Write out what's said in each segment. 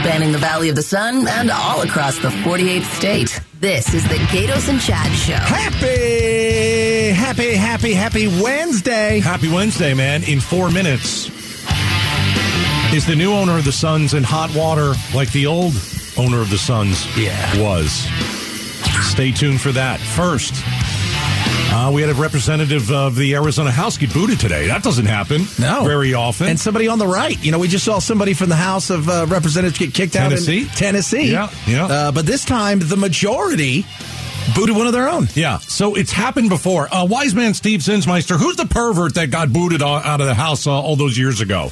spanning the Valley of the Sun and all across the 48th state. This is the Gatos and Chad Show. Happy, happy, happy, happy Wednesday. Happy Wednesday, man. In four minutes, is the new owner of the Suns in hot water like the old owner of the Suns Yeah. was? Stay tuned for that. First, uh, we had a representative of the Arizona House get booted today. That doesn't happen No. very often. And somebody on the right. You know, we just saw somebody from the House of uh, Representatives get kicked Tennessee? out in Tennessee. Yeah, yeah. Uh, but this time, the majority booted one of their own. yeah, so it's happened before. Uh, wise man Steve Zinsmeister, who's the pervert that got booted out of the house uh, all those years ago?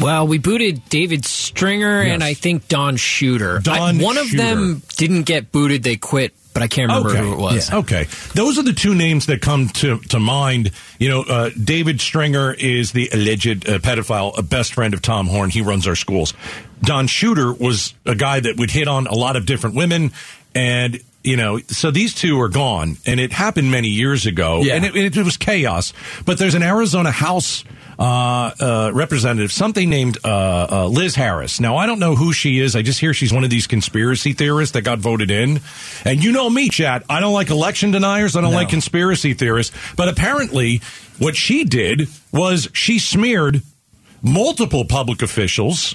Well, we booted David Stringer and I think Don Shooter. Don I- one of them didn't get booted; they quit. But I can't remember who it was. Okay. Those are the two names that come to, to mind. You know, uh, David Stringer is the alleged uh, pedophile, a best friend of Tom Horne. He runs our schools. Don Shooter was a guy that would hit on a lot of different women. And, you know, so these two are gone. And it happened many years ago. Yeah. And it, it, was chaos. But there's an Arizona House representative, something named uh, uh, Liz Harris. Now, I don't know who she is. I just hear she's one of these conspiracy theorists that got voted in. And you know me, Chad. I don't like election deniers. I don't No. like conspiracy theorists. But apparently, what she did was she smeared multiple public officials.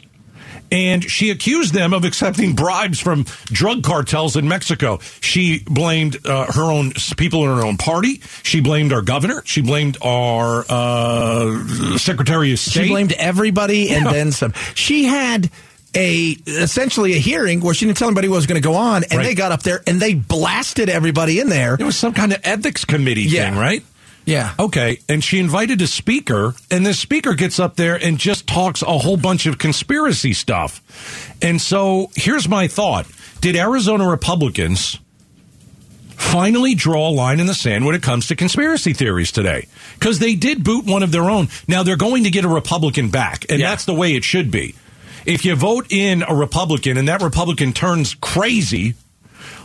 And she accused them of accepting bribes from drug cartels in Mexico. She blamed uh, her own people in her own party. She blamed our governor. She blamed our uh, Secretary of State. She blamed everybody and then some. She had a essentially a hearing where she didn't tell anybody what was going to go on, and Right. they got up there and they blasted everybody in there. It was some kind of ethics committee Yeah. thing, right? Yeah. Okay. And she invited a speaker, and this speaker gets up there and just talks a whole bunch of conspiracy stuff. And so here's my thought Did Arizona Republicans finally draw a line in the sand when it comes to conspiracy theories today? Because they did boot one of their own. Now they're going to get a Republican back, and Yeah. that's the way it should be. If you vote in a Republican and that Republican turns crazy,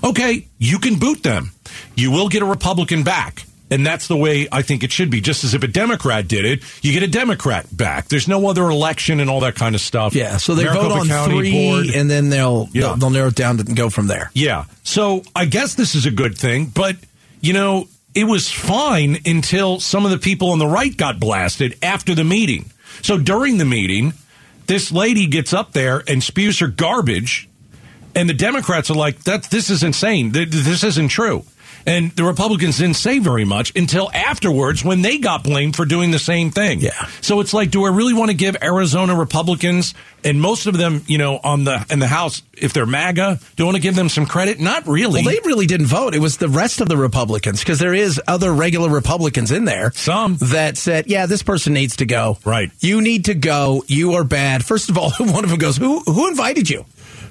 okay, you can boot them. You will get a Republican back. And that's the way I think it should be. Just as if a Democrat did it, you get a Democrat back. There's no other election and all that kind of stuff. Yeah, so they Maricopa vote on County three, Board. and then they'll, Yeah. they'll they'll narrow it down and go from there. Yeah. So I guess this is a good thing, but you know, it was fine until some of the people on the right got blasted after the meeting. So during the meeting, this lady gets up there and spews her garbage, and the Democrats are like, "That this is insane. This isn't true." And the Republicans didn't say very much until afterwards when they got blamed for doing the same thing. Yeah. So it's like, do I really want to give Arizona Republicans and most of them, you know, on the in the House, if they're MAGA, do I want to give them some credit? Not really. Well, they really didn't vote. It was the rest of the Republicans because there is other regular Republicans in there. Some. that said, "Yeah, this person needs to go. Right. You need to go. You are bad." First of all, one of them goes, "Who who invited you?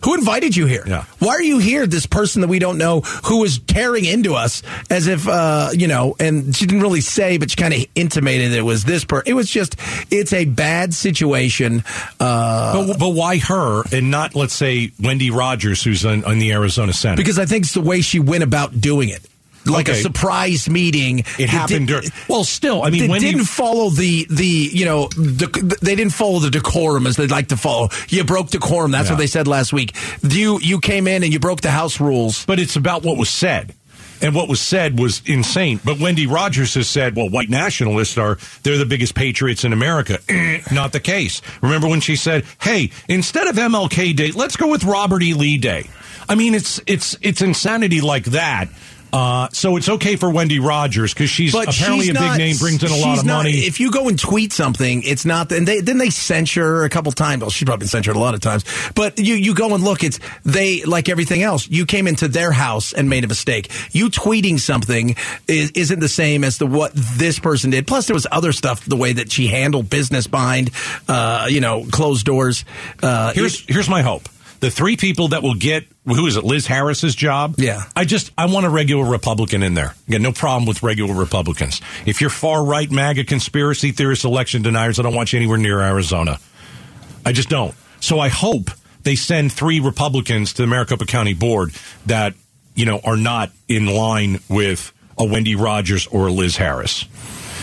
Who invited you here? Yeah. Why are you here? This person that we don't know who is tearing into us as if uh, you know." And she didn't really say, but she kind of intimated it was this person. It was just, it's a bad situation. Uh, but, but why her and not, let's say, Wendy Rogers, who's on, on the Arizona Senate? because I think it's the way she went about doing it. Like Okay. a surprise meeting. it happened did- during. Well, still, I mean, they didn't follow the the you know the, they didn't follow the decorum as they'd like to follow. You broke decorum. That's Yeah. what they said last week. You you came in and you broke the house rules. but it's about what was said. And what was said was insane. But Wendy Rogers has said, well, white nationalists are, they're the biggest patriots in America. Not the case. Remember when she said, hey, instead of MLK Day, let's go with Robert E. Lee Day. I mean, it's, it's, it's insanity like that. Uh, so it's okay for Wendy Rogers because she's But apparently she's a big not- name, brings in a lot of not- money. If you go and tweet something, it's not. And they then they censure her a couple times. Well, she's probably been censured a lot of times. But you you go and look. It's they like everything else. You came into their house and made a mistake. You tweeting something is, isn't the same as the what this person did. Plus, there was other stuff. The way that she handled business behind, uh, you know, closed doors. Uh, here's here's my hope. The three people that will get who is it? Liz Harris's job. Yeah. I just I want a regular Republican in there. Again, no problem with regular Republicans. If you're far right MAGA conspiracy theorists, election deniers, I don't want you anywhere near Arizona. I just don't. So I hope they send three Republicans to the Maricopa County Board that you know are not in line with a Wendy Rogers or a Liz Harris.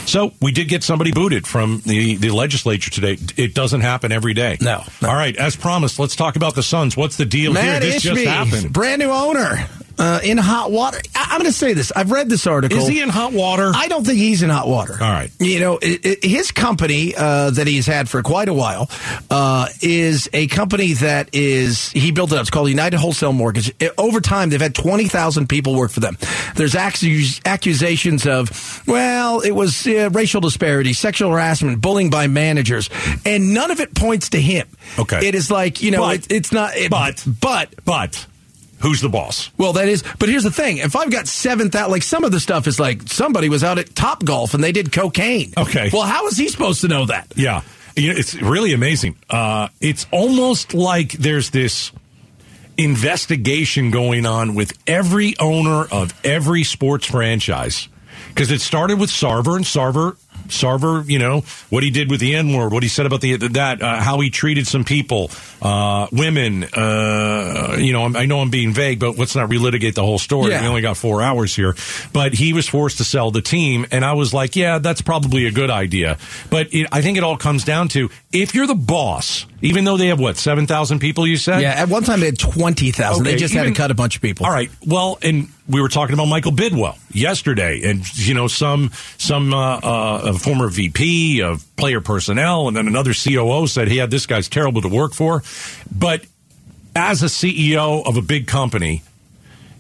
So we did get somebody booted from the, the legislature today. It doesn't happen every day. No, no. All right, as promised, let's talk about the Suns. What's the deal Matt here? This Ishbia, just happened. brand new owner uh, in hot water. I- I'm going to say this. I've read this article. Is he in hot water? I don't think he's in hot water. All right. You know, i i his company uh, that he's had for quite a while uh, is a company that is, he built it up. It's called United Wholesale Mortgage. I- over time, they've had 20,000 people work for them. There's accus- accusations of, well, it was uh, racial disparity, sexual harassment, bullying by managers, and none of it points to him. Okay. It is like, you know, But- it, it's not, it, but- but, but who's the boss? well, that is, but here's the thing. If I've got 7,000, like some of the stuff is like somebody was out at Top Golf and they did cocaine. Okay. Well, how is he supposed to know that? Yeah. You know, it's really amazing. Uh, it's almost like there's this investigation going on with every owner of every sports franchise. Because it started with Sarver, and Sarver, Sarver, you know, what he did with the N word, what he said about the that, uh, how he treated some people, uh, women, uh, you know, I'm, I know I'm being vague, but let's not relitigate the whole story. Yeah. We only got four hours here. But he was forced to sell the team, and I was like, yeah, that's probably a good idea. But it, I think it all comes down to if you're the boss, even though they have what seven thousand people, you said, Yeah, at one time they had 20,000. they Okay, just had to cut a bunch of people. all right. Well, and we were talking about Michael Bidwill yesterday, and you know some some uh, uh, former VP of player personnel, and then another COO said, "Yeah, this guy's terrible to work for." But as a CEO of a big company,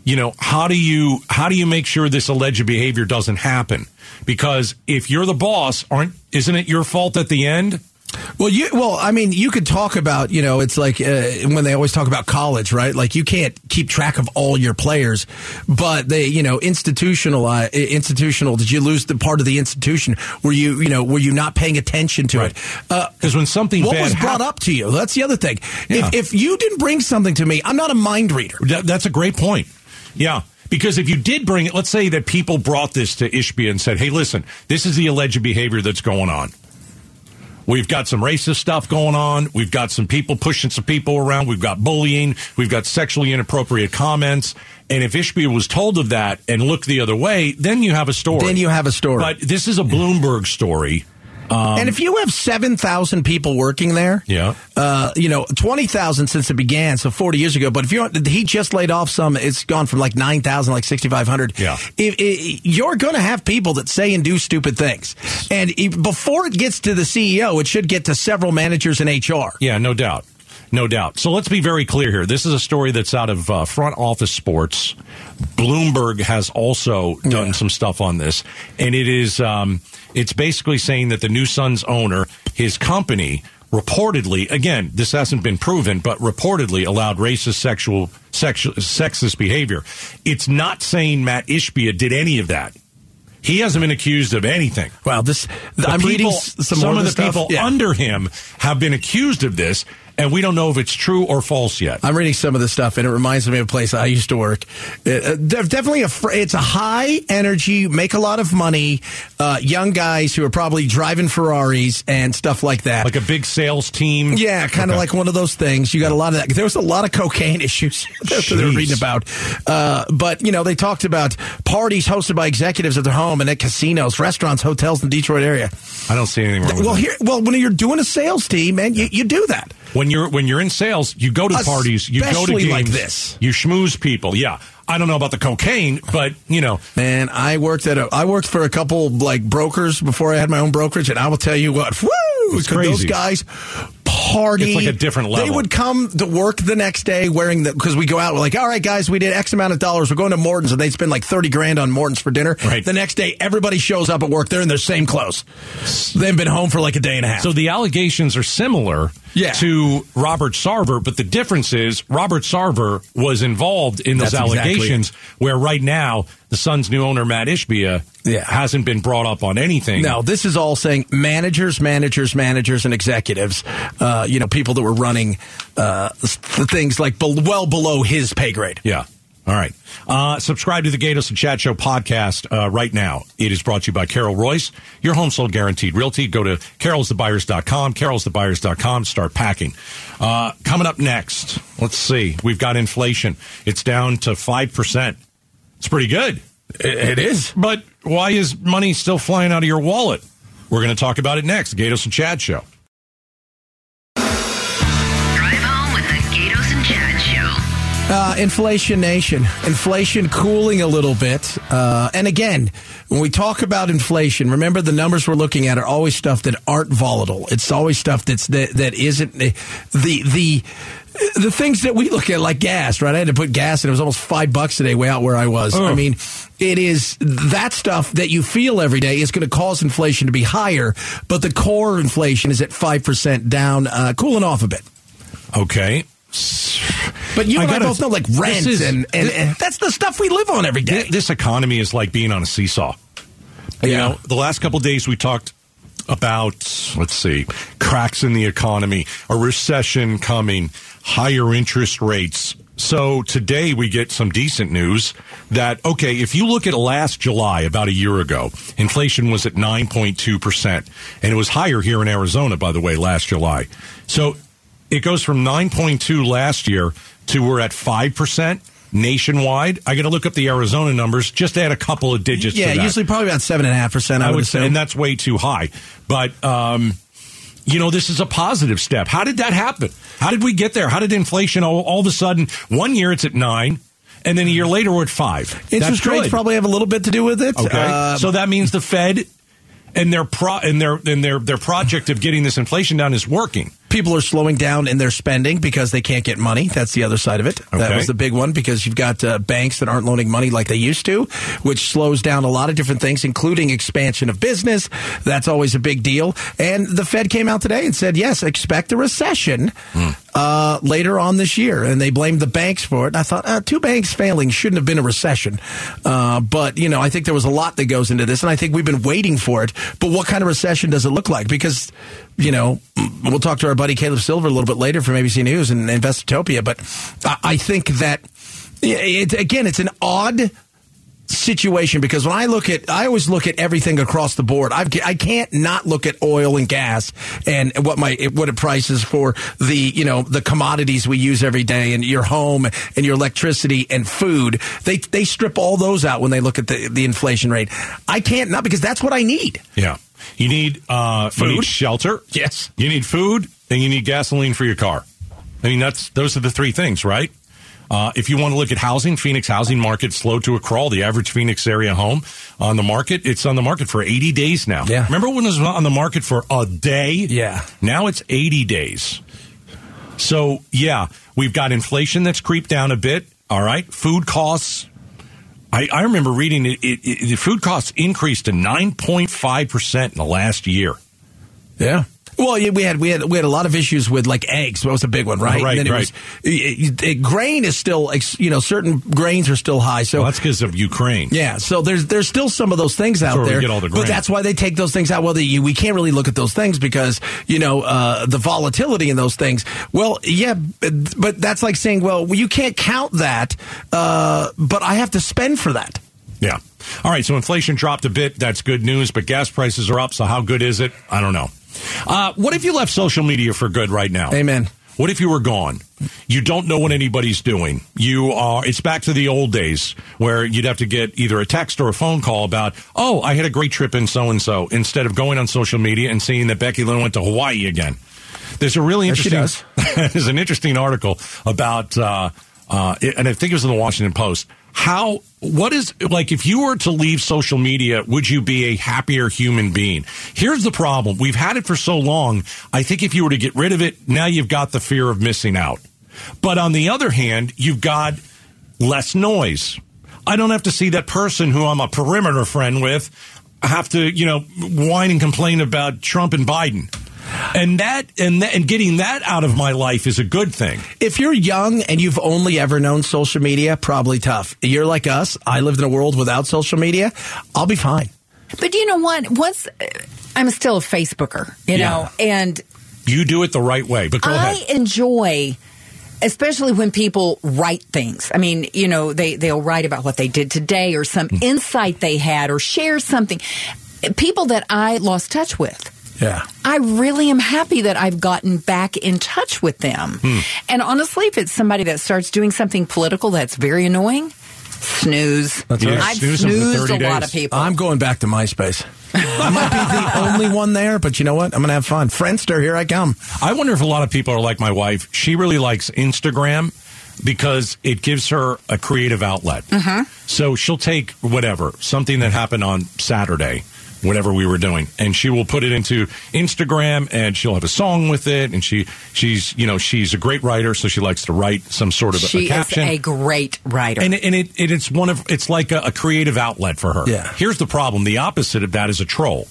you know how do you how do you make sure this alleged behavior doesn't happen? Because if you're the boss, aren't isn't it your fault at the end? Well, you well, I mean, you could talk about, you know, it's like uh, when they always talk about college, right? Like you can't keep track of all your players, but they, you know, institutional, uh, institutional. Did you lose the part of the institution? Were you, you know, were you not paying attention to Right. it? Uh, Because when something what was brought hap- up to you? That's the other thing. Yeah. If, if you didn't bring something to me, I'm not a mind reader. That, that's a great point. Yeah. Because if you did bring it, let's say that people brought this to Ishbia and said, hey, listen, this is the alleged behavior that's going on. We've got some racist stuff going on. We've got some people pushing some people around. We've got bullying. We've got sexually inappropriate comments. And if Ishbia was told of that and looked the other way, then you have a story. Then you have a story. But this is a Bloomberg story. And if you have 7,000 people working there, Yeah. uh, you know, 20,000 since it began, so 40 years ago. But if you he just laid off some, it's gone from like 9,000, like 6,500. Yeah. If, if, you're going to have people that say and do stupid things. And if, before it gets to the CEO, it should get to several managers in HR. Yeah, no doubt. No doubt. So let's be very clear here. This is a story that's out of uh, front office sports. Bloomberg has also done Yeah. some stuff on this, and it is um, it's basically saying that the new Suns owner, his company, reportedly again, this hasn't been proven, but reportedly allowed racist, sexual, sexual, sexist behavior. It's not saying Matt Ishbia did any of that. He hasn't been accused of anything. Well, this The I'm reading people- s- some, more of the stuff. people Yeah. under him have been accused of this, and we don't know if it's true or false yet. I'm reading some of the stuff, and it reminds me of a place I used to work. Uh, uh, definitely a. Fr- it's a high energy, make a lot of money, uh, young guys who are probably driving Ferraris and stuff like that. like a big sales team. yeah, kind of Okay. like one of those things. You got a lot of that. There was a lot of cocaine issues that they were reading about. Uh, but you know, they talked about parties hosted by executives at their home and at casinos, restaurants, hotels in the Detroit area. I don't see anything wrong with Well, that. here, well, when you're doing a sales team, man, you, you do that. when you're when you're in sales, you go to parties, you go to games, like this. you schmooze people. Yeah, I don't know about the cocaine, but you know, Man, I worked at a I worked for a couple like brokers before I had my own brokerage, and I will tell you what, woo! Those guys party? It's like a different level. They would come to work the next day wearing the because we go out. We're like, all right, guys, we did X amount of dollars. We're going to Morton's, and they spend like thirty grand on Morton's for dinner. Right. The next day, everybody shows up at work. They're in their same clothes. They've been home for like a day and a half. so the allegations are similar Yeah. to Robert Sarver, but the difference is Robert Sarver was involved in those That's exactly allegations, where right now the Suns' new owner Matt Ishbia Yeah. hasn't been brought up on anything. No, this is all saying managers, managers, managers, and executives. Uh, you know, people that were running uh, the things like be- well below his pay grade. Yeah. All right. Uh, subscribe to the Gatos and Chad Show podcast uh, right now. It is brought to you by Carol Royse, your home sold guaranteed realty. Go to carolsthebuyers.com, carolsthebuyers.com, start packing. Uh, coming up next, let's see. We've got inflation. It's down to 5%. It's pretty good. It is. But why is money still flying out of your wallet? We're going to talk about it next. Gatos and Chad show. Uh, inflation nation. Inflation cooling a little bit. Uh, and again, when we talk about inflation, remember the numbers we're looking at are always stuff that aren't volatile. It's always stuff that's that, that isn't the the the things that we look at like gas, right? I had to put gas and it was almost five bucks today way out where I was. I Oh. mean, it is that stuff that you feel every day is going to cause inflation to be higher, but the core inflation is at 5% down, uh, cooling off a bit. Okay. But you I and I gotta- both know like rent is- and, and, and that's the stuff we live on every day. Th- This economy is like being on a seesaw. You know, the last couple days we talked about, let's see, cracks in the economy, a recession coming, higher interest rates. So today we get some decent news that, okay, if you look at last July, about a year ago, inflation was at 9.2%. And it was higher here in Arizona, by the way, last July. So it goes from 9.2 last year to we're at 5% nationwide. I got to look up the Arizona numbers, just add a couple of digits yeah, to that. usually probably about seven and a half percent. I, I would, would say, and that's way too high. But um, you know, this is a positive step. How did that happen? How did we get there? How did inflation all, all of a sudden one year it's at nine, and then a year later we're at five? Interest That's rates good. probably have a little bit to do with it. okay. Uh, so that means the Fed and their pro and their and their their project of getting this inflation down is working. People are slowing down in their spending because they can't get money. That's the other side of it. That was the big one because you've got uh, banks that aren't loaning money like they used to, which slows down a lot of different things, including expansion of business. That's always a big deal. And the Fed came out today and said, yes, expect a recession uh, later on this year. And they blamed the banks for it. And I thought, uh, two banks failing shouldn't have been a recession. Uh, but, you know, I think there was a lot that goes into this. And I think we've been waiting for it. But what kind of recession does it look like? Because, you know, we'll talk to our buddy Caleb Silver a little bit later from ABC News and Investopedia. But I, I think that, it, again, it's an odd situation because when I look at, I always look at everything across the board. I've, I can't not look at oil and gas and what my what it prices for the you know the commodities we use every day and your home and your electricity and food. They they strip all those out when they look at the the inflation rate. I can't not because that's what I need. Yeah. You need uh, you need Food? shelter. Yes. You need food, and you need gasoline for your car. I mean, that's those are the three things, right? Uh, if you want to look at housing, Phoenix housing market slow to a crawl. The average Phoenix area home on the market, it's on the market for 80 days now. Yeah. Remember when it was on the market for a day? Yeah. Now it's 80 days. So, yeah, we've got inflation that's creeped down a bit. All right. Food costs. I, I remember reading it, it, it, the food costs increased to 9.5% in the last year. Yeah. Well, yeah, we had we had we had a lot of issues with like eggs. That was a big one, right? Right, and then it right. was it, it- grain is still you know certain grains are still high. So Well, that's because of Ukraine. yeah, so there's there's still some of those things out where we there, get all the but that's why they take those things out. Well, they, we can't really look at those things because you know uh, the volatility in those things. Well, yeah, but, but that's like saying, well, you can't count that, uh, but I have to spend for that. Yeah. All right. So inflation dropped a bit. That's good news. But gas prices are up. So how good is it? I don't know. Uh, what if you left social media for good right now? Amen. What if you were gone? You don't know what anybody's doing. You are, it's back to the old days where you'd have to get either a text or a phone call about, oh, I had a great trip in so and so, instead of going on social media and seeing that Becky Lynn went to Hawaii again. There's a really There she interesting, there's an interesting article about, uh, uh, and I think it was in the Washington Post. How, what is, like, if you were to leave social media, would you be a happier human being? Here's the problem. We've had it for so long. I think if you were to get rid of it, now you've got the fear of missing out. But on the other hand, you've got less noise. I don't have to see that person who I'm a perimeter friend with have to, you know, whine and complain about Trump and Biden. And that and that, and getting that out of my life is a good thing. If you're young and you've only ever known social media, probably tough. You're like us. I lived in a world without social media. I'll be fine. But you know what? Once I'm still a Facebooker, you Yeah. know, and You do it the right way. But go I ahead. enjoy especially when people write things. I mean, you know, they they'll write about what they did today or some Hmm. insight they had or share something. People that I lost touch with. Yeah. I really am happy that I've gotten back in touch with them. Hmm. And honestly, if it's somebody that starts doing something political that's very annoying, Snooze. That's right. I've Snooze 'em for snoozed 30 a lot of people. I'm going back to MySpace. I might be the only one there, but you know what? I'm going to have fun. Friendster, here I come. I wonder if a lot of people are like my wife. She really likes Instagram because it gives her a creative outlet. Mm-hmm. So she'll take whatever, something that happened on Saturday, whatever we were doing, and she will put it into Instagram and she'll have a song with it. And she, she's, you know, she's a great writer, so she likes to write some sort of a, she is caption. a great writer. and and it, it it's one of it's like a, a creative outlet for her. Yeah. Here's the problem: the opposite of that is a troll.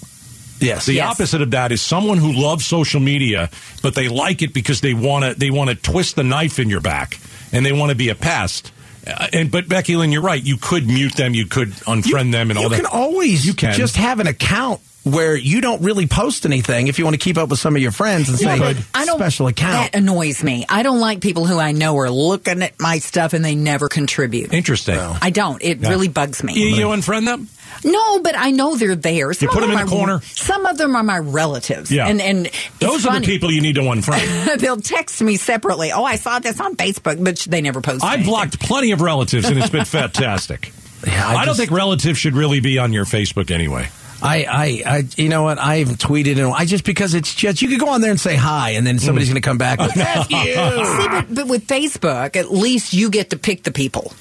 Yes. The Yes. opposite of that is someone who loves social media, but they like it because they want to they want to twist the knife in your back and they want to be a pest. Uh, and but Becky Lynn, you're right. You could mute them, you could unfriend them, and you all that. can always You can. just have an account where you don't really post anything if you want to keep up with some of your friends and say but I don't, special account. That annoys me. I don't like people who I know are looking at my stuff and they never contribute. Interesting. I don't. It Yeah. really bugs me. You, you unfriend them? No, but I know they're there. Some put of them in are- the corner? Some of them are my relatives. Yeah. and and it's Those are funny. the people you need to unfriend. They'll text me separately. Oh, I saw this on Facebook, but they never post. I've anything. blocked plenty of relatives, and it's been fantastic. Yeah, I, don't think relatives should really be on your Facebook anyway. I, I, I, you know what? I haven't tweeted and I just because it's just you could go on there and say hi, and then somebody's going to come back. With, F you. See, but, but with Facebook, at least you get to pick the people.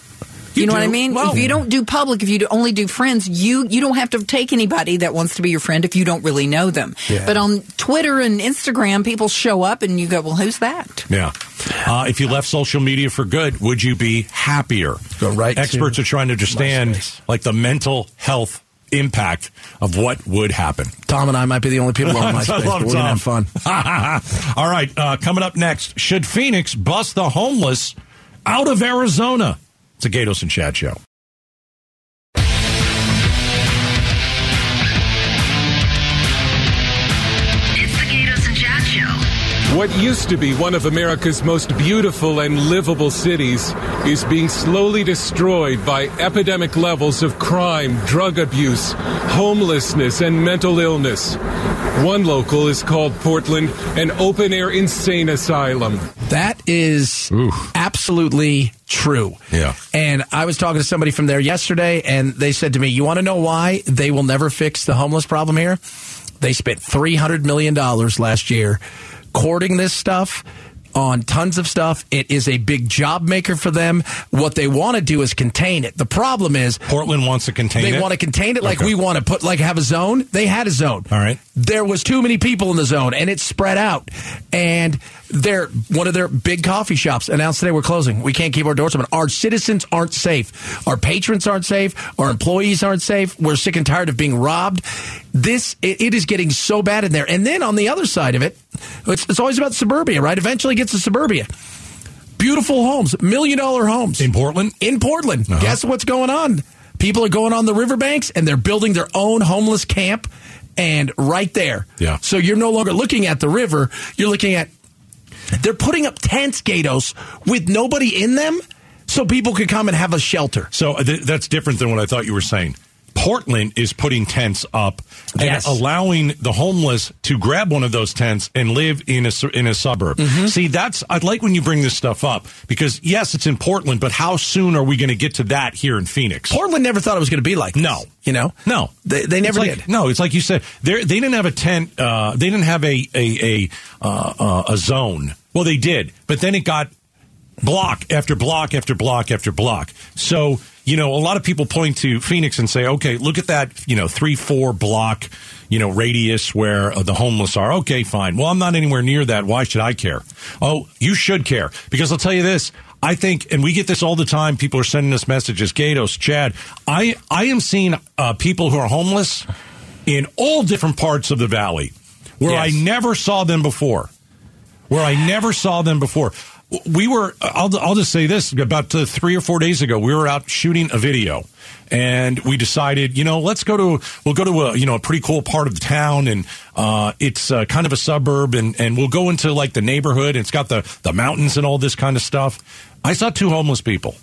You, You know what I mean? Well- if you don't do public, if you do only do friends, you you don't have to take anybody that wants to be your friend if you don't really know them. Yeah. But on Twitter and Instagram, people show up and you go, "Well, who's that?" Yeah. Uh, if you left social media for good, would you be happier? Go right Experts to are trying to understand like the mental health impact of what would happen. Tom and I might be the only people on I MySpace. love but we're gonna Tom. have fun. All right, uh, coming up next, should Phoenix bust the homeless out of Arizona? It's a Gatos and Chad show. What used to be one of America's most beautiful and livable cities is being slowly destroyed by epidemic levels of crime, drug abuse, homelessness, and mental illness. One local is called Portland an open air insane asylum. That is absolutely true. Yeah. And I was talking to somebody from there yesterday, and they said to me, You want to know why they will never fix the homeless problem here? They spent $300 million last year courting this stuff. On tons of stuff. It is a big job maker for them. What they want to do is contain it. The problem is Portland wants to contain they it. want to contain it like Okay. we want to put like have a zone. They had a zone. All right. There was too many people in the zone and it spread out. And their one of their big coffee shops announced today we're closing. We can't keep our doors open. Our citizens aren't safe. Our patrons aren't safe. Our employees aren't safe. We're sick and tired of being robbed. This it, it is getting so bad in there. And then on the other side of it, it's, it's always about suburbia, right? Eventually it gets to suburbia. Beautiful homes, million dollar homes in Portland. in Portland. Uh-huh. Guess what's going on? People are going on the riverbanks and they're building their own homeless camp and right there. Yeah. So you're no longer looking at the river, you're looking at they're putting up tents, Gatos, with nobody in them so people could come and have a shelter. So uh, th- that's different than what I thought you were saying. Portland is putting tents up and Yes. allowing the homeless to grab one of those tents and live in a in a suburb. Mm-hmm. See, that's I'd like when you bring this stuff up because yes, it's in Portland, but how soon are we going to get to that here in Phoenix? Portland never thought it was going to be like this, No. You know? No, They, they never like- did. No, it's like you said. They they didn't have a tent. Uh, they didn't have a a a, uh, uh, a zone. Well, they did, but then it got block after block after block after block. So you know, a lot of people point to Phoenix and say, okay, look at that. You know, three four block. You know, radius where uh, the homeless are. Okay, fine. Well, I'm not anywhere near that. Why should I care? Oh, you should care because I'll tell you this. I think, and we get this all the time. People are sending us messages. Gatos, Chad, I I am seeing uh, people who are homeless in all different parts of the valley where Yes. I never saw them before. Where I never saw them before. We were. I'll I'll just say this. About uh, three or four days ago, we were out shooting a video, and we decided, you know, let's go to we'll go to a you know a pretty cool part of the town, and uh, it's uh, kind of a suburb, and and we'll go into like the neighborhood. It's got the the mountains and all this kind of stuff. I saw two homeless people,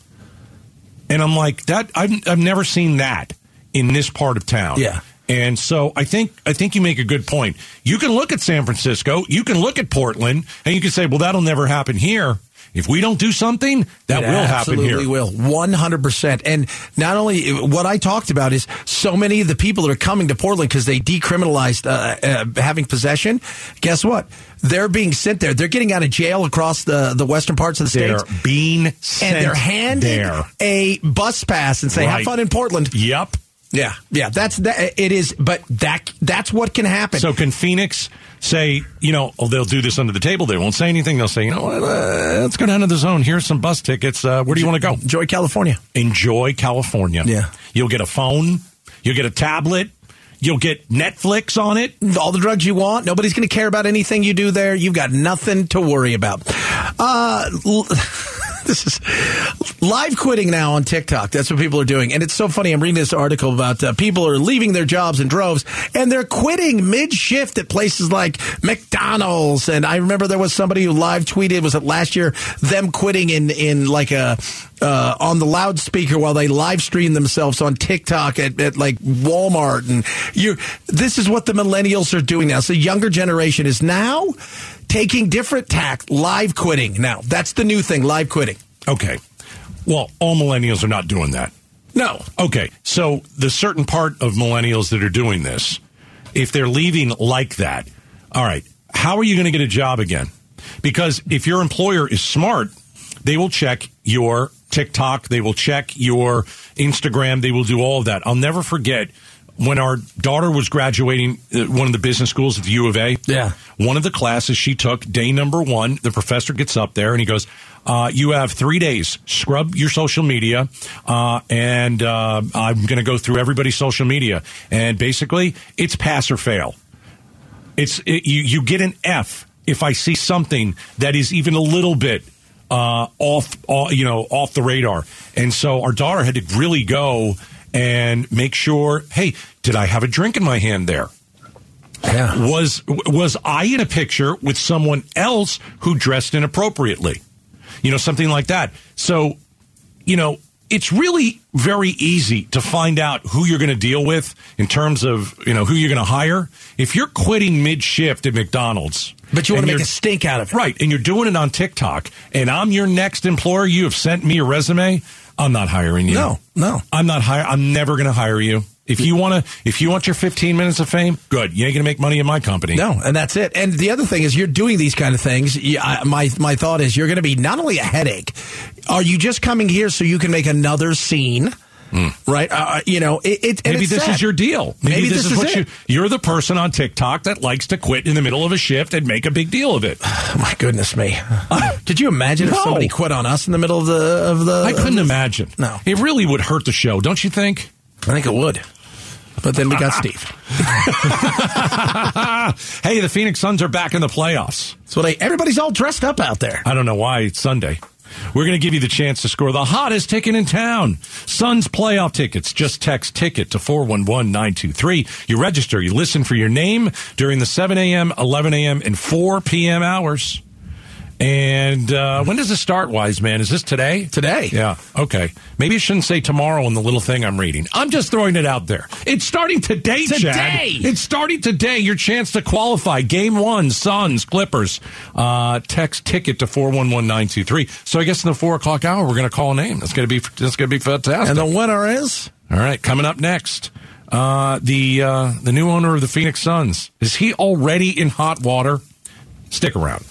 and I'm like that. I've I've never seen that in this part of town. Yeah. And so I think I think you make a good point. You can look at San Francisco, you can look at Portland, and you can say, "Well, that'll never happen here." if we don't do something, that It will happen absolutely here. will. 100%. And not only what I talked about is so many of the people that are coming to Portland because they decriminalized uh, uh, having possession. Guess what? They're being sent there. They're getting out of jail across the, the western parts of the state. They're states. being sent And they're handed there. a bus pass and say, have fun in Portland. Yep. Yeah. Yeah. That's that. It is. But that that's what can happen. So can Phoenix say, you know, oh, they'll do this under the table. They won't say anything. They'll say, you know uh, let's go down to the zone. Here's some bus tickets. Uh, where do you want to go? enjoy California. Enjoy California. Yeah. You'll get a phone. You'll get a tablet. You'll get Netflix on it. all the drugs you want. Nobody's going to care about anything you do there. You've got nothing to worry about. Uh, this is live quitting now on TikTok. That's what people are doing. And it's so funny. I'm reading this article about uh, people are leaving their jobs in droves and they're quitting mid shift at places like McDonald's. And I remember there was somebody who live tweeted, was it last year, them quitting in, in like a, uh, on the loudspeaker while they live stream themselves on TikTok at, at like Walmart. And you, this is what the millennials are doing now. So younger generation is now taking different tack, live quitting. Now that's the new thing, live quitting. Okay. Well, all millennials are not doing that. No, Okay, so the certain part of millennials that are doing this, if they're leaving like that, all right, how are you going to get a job again? Because if your employer is smart, they will check your TikTok, they will check your Instagram, they will do all of that. I'll never forget when our daughter was graduating uh, one of the business schools at the U of A. Yeah. One of the classes she took, day number one, the professor gets up there and he goes, uh, You have three days. Scrub your social media, uh, and uh, I'm going to go through everybody's social media. And basically, it's pass or fail. It's it, you, you get an F if I see something that is even a little bit uh, off, off, you know, off the radar. And so our daughter had to really go and make sure, hey, did I have a drink in my hand there? yeah, was was I in a picture with someone else who dressed inappropriately? You know, something like that. So, you know, it's really very easy to find out who you're going to deal with in terms of, you know, who you're going to hire. If you're quitting mid shift at McDonald's, but you want to make a stink out of it. Right, and you're doing it on TikTok, and I'm your next employer. You have sent me a resume. I'm not hiring you. No, no. I'm not hire. I'm never going to hire you. If you want to, if you want your 15 minutes of fame, good. You ain't going to make money in my company. No, and that's it. And the other thing is, you're doing these kind of things. you- I- My my thought is, you're going to be not only a headache. Are you just coming here so you can make another scene? Right? Uh, you know, it. it and Maybe this sad. is your deal. Maybe, Maybe this, this is, what it. you. You're the person on TikTok that likes to quit in the middle of a shift and make a big deal of it. Oh, my goodness me! Could you imagine if somebody quit on us in the middle of the of the? I couldn't imagine. No. it really would hurt the show, don't you think? I think it would. But then we got Steve. hey, the Phoenix Suns are back in the playoffs. So they everybody's all dressed up out there. I don't know why it's Sunday. We're going to give you the chance to score the hottest ticket in town. Suns playoff tickets. Just text ticket to 411-923. You register. You listen for your name during the 7 a.m., 11 a.m., and 4 p.m. hours. And uh, when does this start, Wise Man? Is this today? Today. Yeah. Okay. Maybe it shouldn't say tomorrow in the little thing I'm reading. I'm just throwing it out there. It's starting today, Chad. Today. It's starting today. Your chance to qualify. Game one, Suns, Clippers. Uh, text ticket to 411923. So I guess in the four o'clock hour, we're going to call a name. That's going to be, that's going to be fantastic. And the winner is All right. Coming up next. Uh, the, uh, the new owner of the Phoenix Suns. Is he already in hot water? Stick around.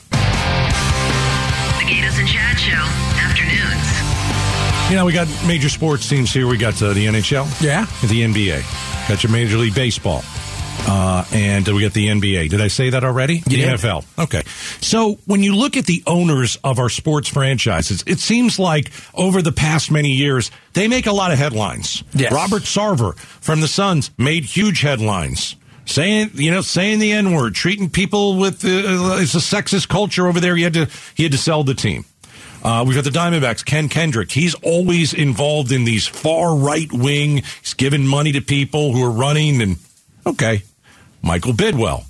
The Gatos and Chad Show, afternoons. You know, we got major sports teams here. We got uh, the NHL. Yeah. The NBA. Got your Major League Baseball. Uh, and we got the NBA. Did I say that already? The did. NFL. Okay. So when you look at the owners of our sports franchises, it seems like over the past many years, they make a lot of headlines. Yes. Robert Sarver from the Suns made huge headlines. Saying, you know, saying the N word, treating people with, uh, it's a sexist culture over there. He had to, he had to sell the team. Uh, we've got the Diamondbacks, Ken Kendrick. He's always involved in these far right wing. He's giving money to people who are running. And okay, Michael Bidwill.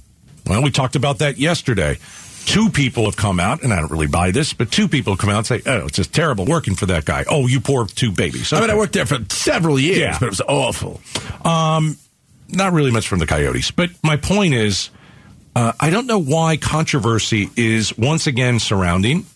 Well, we talked about that yesterday. Two people have come out, and I don't really buy this, but two people have come out and say, "Oh, it's just terrible working for that guy." Oh, you poor two babies. I mean, I worked there for several years, Yeah. but it was awful. Not really much from the Coyotes. But my point is, uh, I don't know why controversy is once again surrounding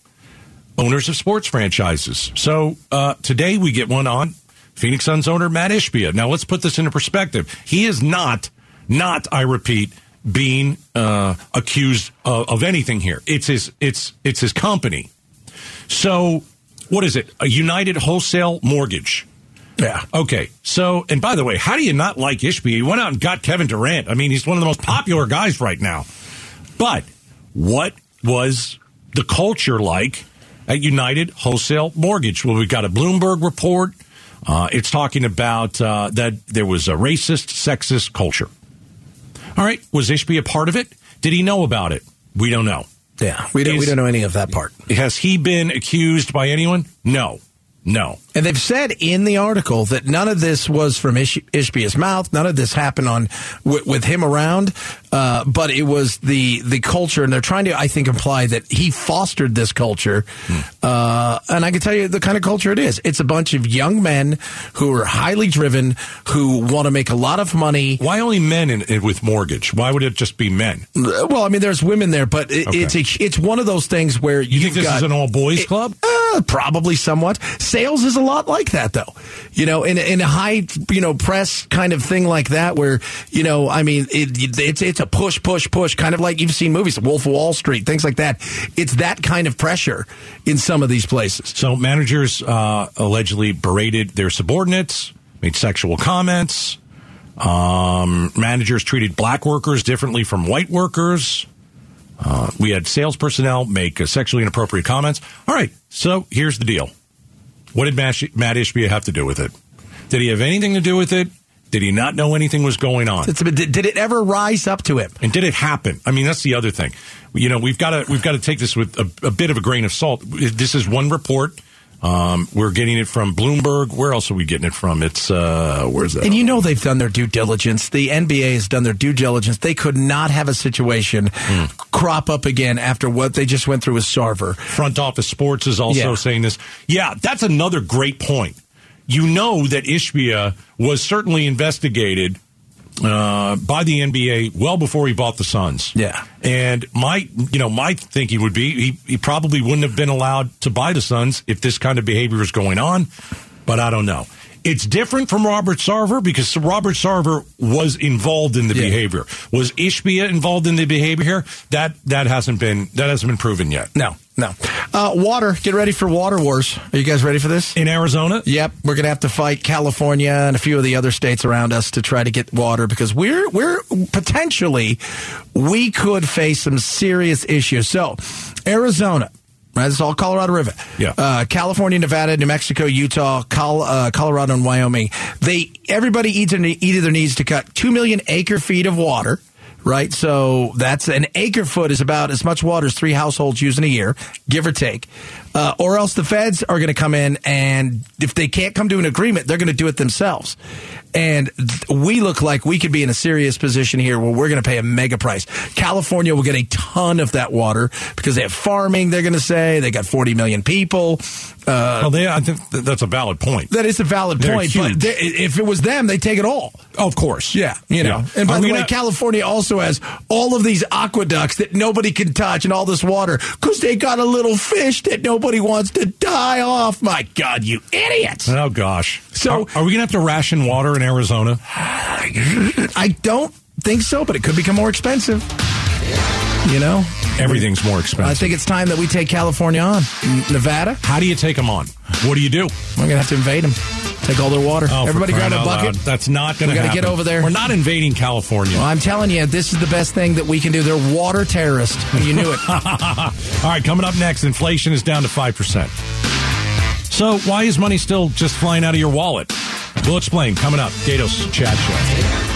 owners of sports franchises. So uh, today we get one on Phoenix Suns owner Matt Ishbia. Now let's put this into perspective. He is not, not, I repeat, being uh, accused of, of anything here. It's his, it's, it's his company. So what is it? A United Wholesale Mortgage. Yeah. Okay. So, and by the way, how do you not like Ishbia? He went out and got Kevin Durant. I mean, he's one of the most popular guys right now. But what was the culture like at United Wholesale Mortgage? Well, we've got a Bloomberg report. Uh, it's talking about uh, that there was a racist, sexist culture. All right. Was Ishbia a part of it? Did he know about it? We don't know. Yeah. We don't, we don't know any of that part. Has he been accused by anyone? No. No. And they've said in the article that none of this was from Ish- Ishbia's mouth. None of this happened on w- with him around, uh, but it was the the culture, and they're trying to, I think, imply that he fostered this culture. Uh, and I can tell you the kind of culture it is. It's a bunch of young men who are highly driven, who want to make a lot of money. Why only men in, in, with mortgage? Why would it just be men? Well, I mean, there's women there, but it, Okay. it's a, it's one of those things where You think this got is an all boys club? Uh, probably somewhat. Sales is a lot like that, though. You know, in in a high you know press kind of thing like that, where you know, I mean, it, it's it's a push, push, push, kind of like you've seen movies, Wolf of Wall Street, things like that. It's that kind of pressure in some of these places. So managers uh, allegedly berated their subordinates, made sexual comments. Um, managers treated black workers differently from white workers. Uh, we had sales personnel make uh, sexually inappropriate comments. All right, so here's the deal. What did Matt, Matt Ishbia have to do with it? Did he have anything to do with it? Did he not know anything was going on? Did, did it ever rise up to him? And did it happen? I mean, that's the other thing. You know, we've got to we've got to take this with a, a bit of a grain of salt. This is one report. Um, we're getting it from Bloomberg. Where else are we getting it from? It's uh, where's that? And you know they've done their due diligence. The NBA has done their due diligence. They could not have a situation crop up again after what they just went through with Sarver. Front Office Sports is also Yeah. saying this. Yeah, that's another great point. You know that Ishbia was certainly investigated uh, by the NBA well before he bought the Suns. Yeah. And my, you know, my thinking would be he, he probably wouldn't have been allowed to buy the Suns if this kind of behavior was going on, but I don't know. It's different from Robert Sarver because Robert Sarver was involved in the Yeah. behavior. Was Ishbia involved in the behavior here? That that hasn't been that hasn't been proven yet. No, no. Uh, water. Get ready for water wars. Are you guys ready for this? In Arizona, Yep, we're gonna have to fight California and a few of the other states around us to try to get water because we're we're potentially we could face some serious issues. So, Arizona. Right, it's all Colorado River. Yeah. Uh, California, Nevada, New Mexico, Utah, Col- uh, Colorado, and Wyoming. They everybody either either needs to cut two million acre feet of water. Right, so that's an acre foot is about as much water as three households use in a year, give or take. Uh, or else the feds are going to come in, and if they can't come to an agreement, they're going to do it themselves. And th- we look like we could be in a serious position here where we're going to pay a mega price. California will get a ton of that water because they have farming. They're going to say they got 40 million people. Uh, well, they, I think that's a valid point. that is a valid They're point, huge. but they, if it was them, they take it all. of course, Yeah, you know. Yeah. And by the way, California also has all of these aqueducts that nobody can touch and all this water because they got a little fish that nobody wants to die off. My God, you idiots! Oh gosh. So- are, are we going to have to ration water in Arizona? I don't think so, but it could become more expensive. You know, Everything's more expensive. I think it's time that we take California on. Nevada, How do you take them on? What do you do? we're gonna have to invade them. Take all their water. Oh, Everybody grab a bucket. That's not going We to happen. get over there. We're not invading California. Well, I'm telling you, this is the best thing that we can do. They're water terrorists. You knew it. All right, coming up next, inflation is down to 5%. So, why is money still just flying out of your wallet? We'll explain coming up. Gatos Chad Show.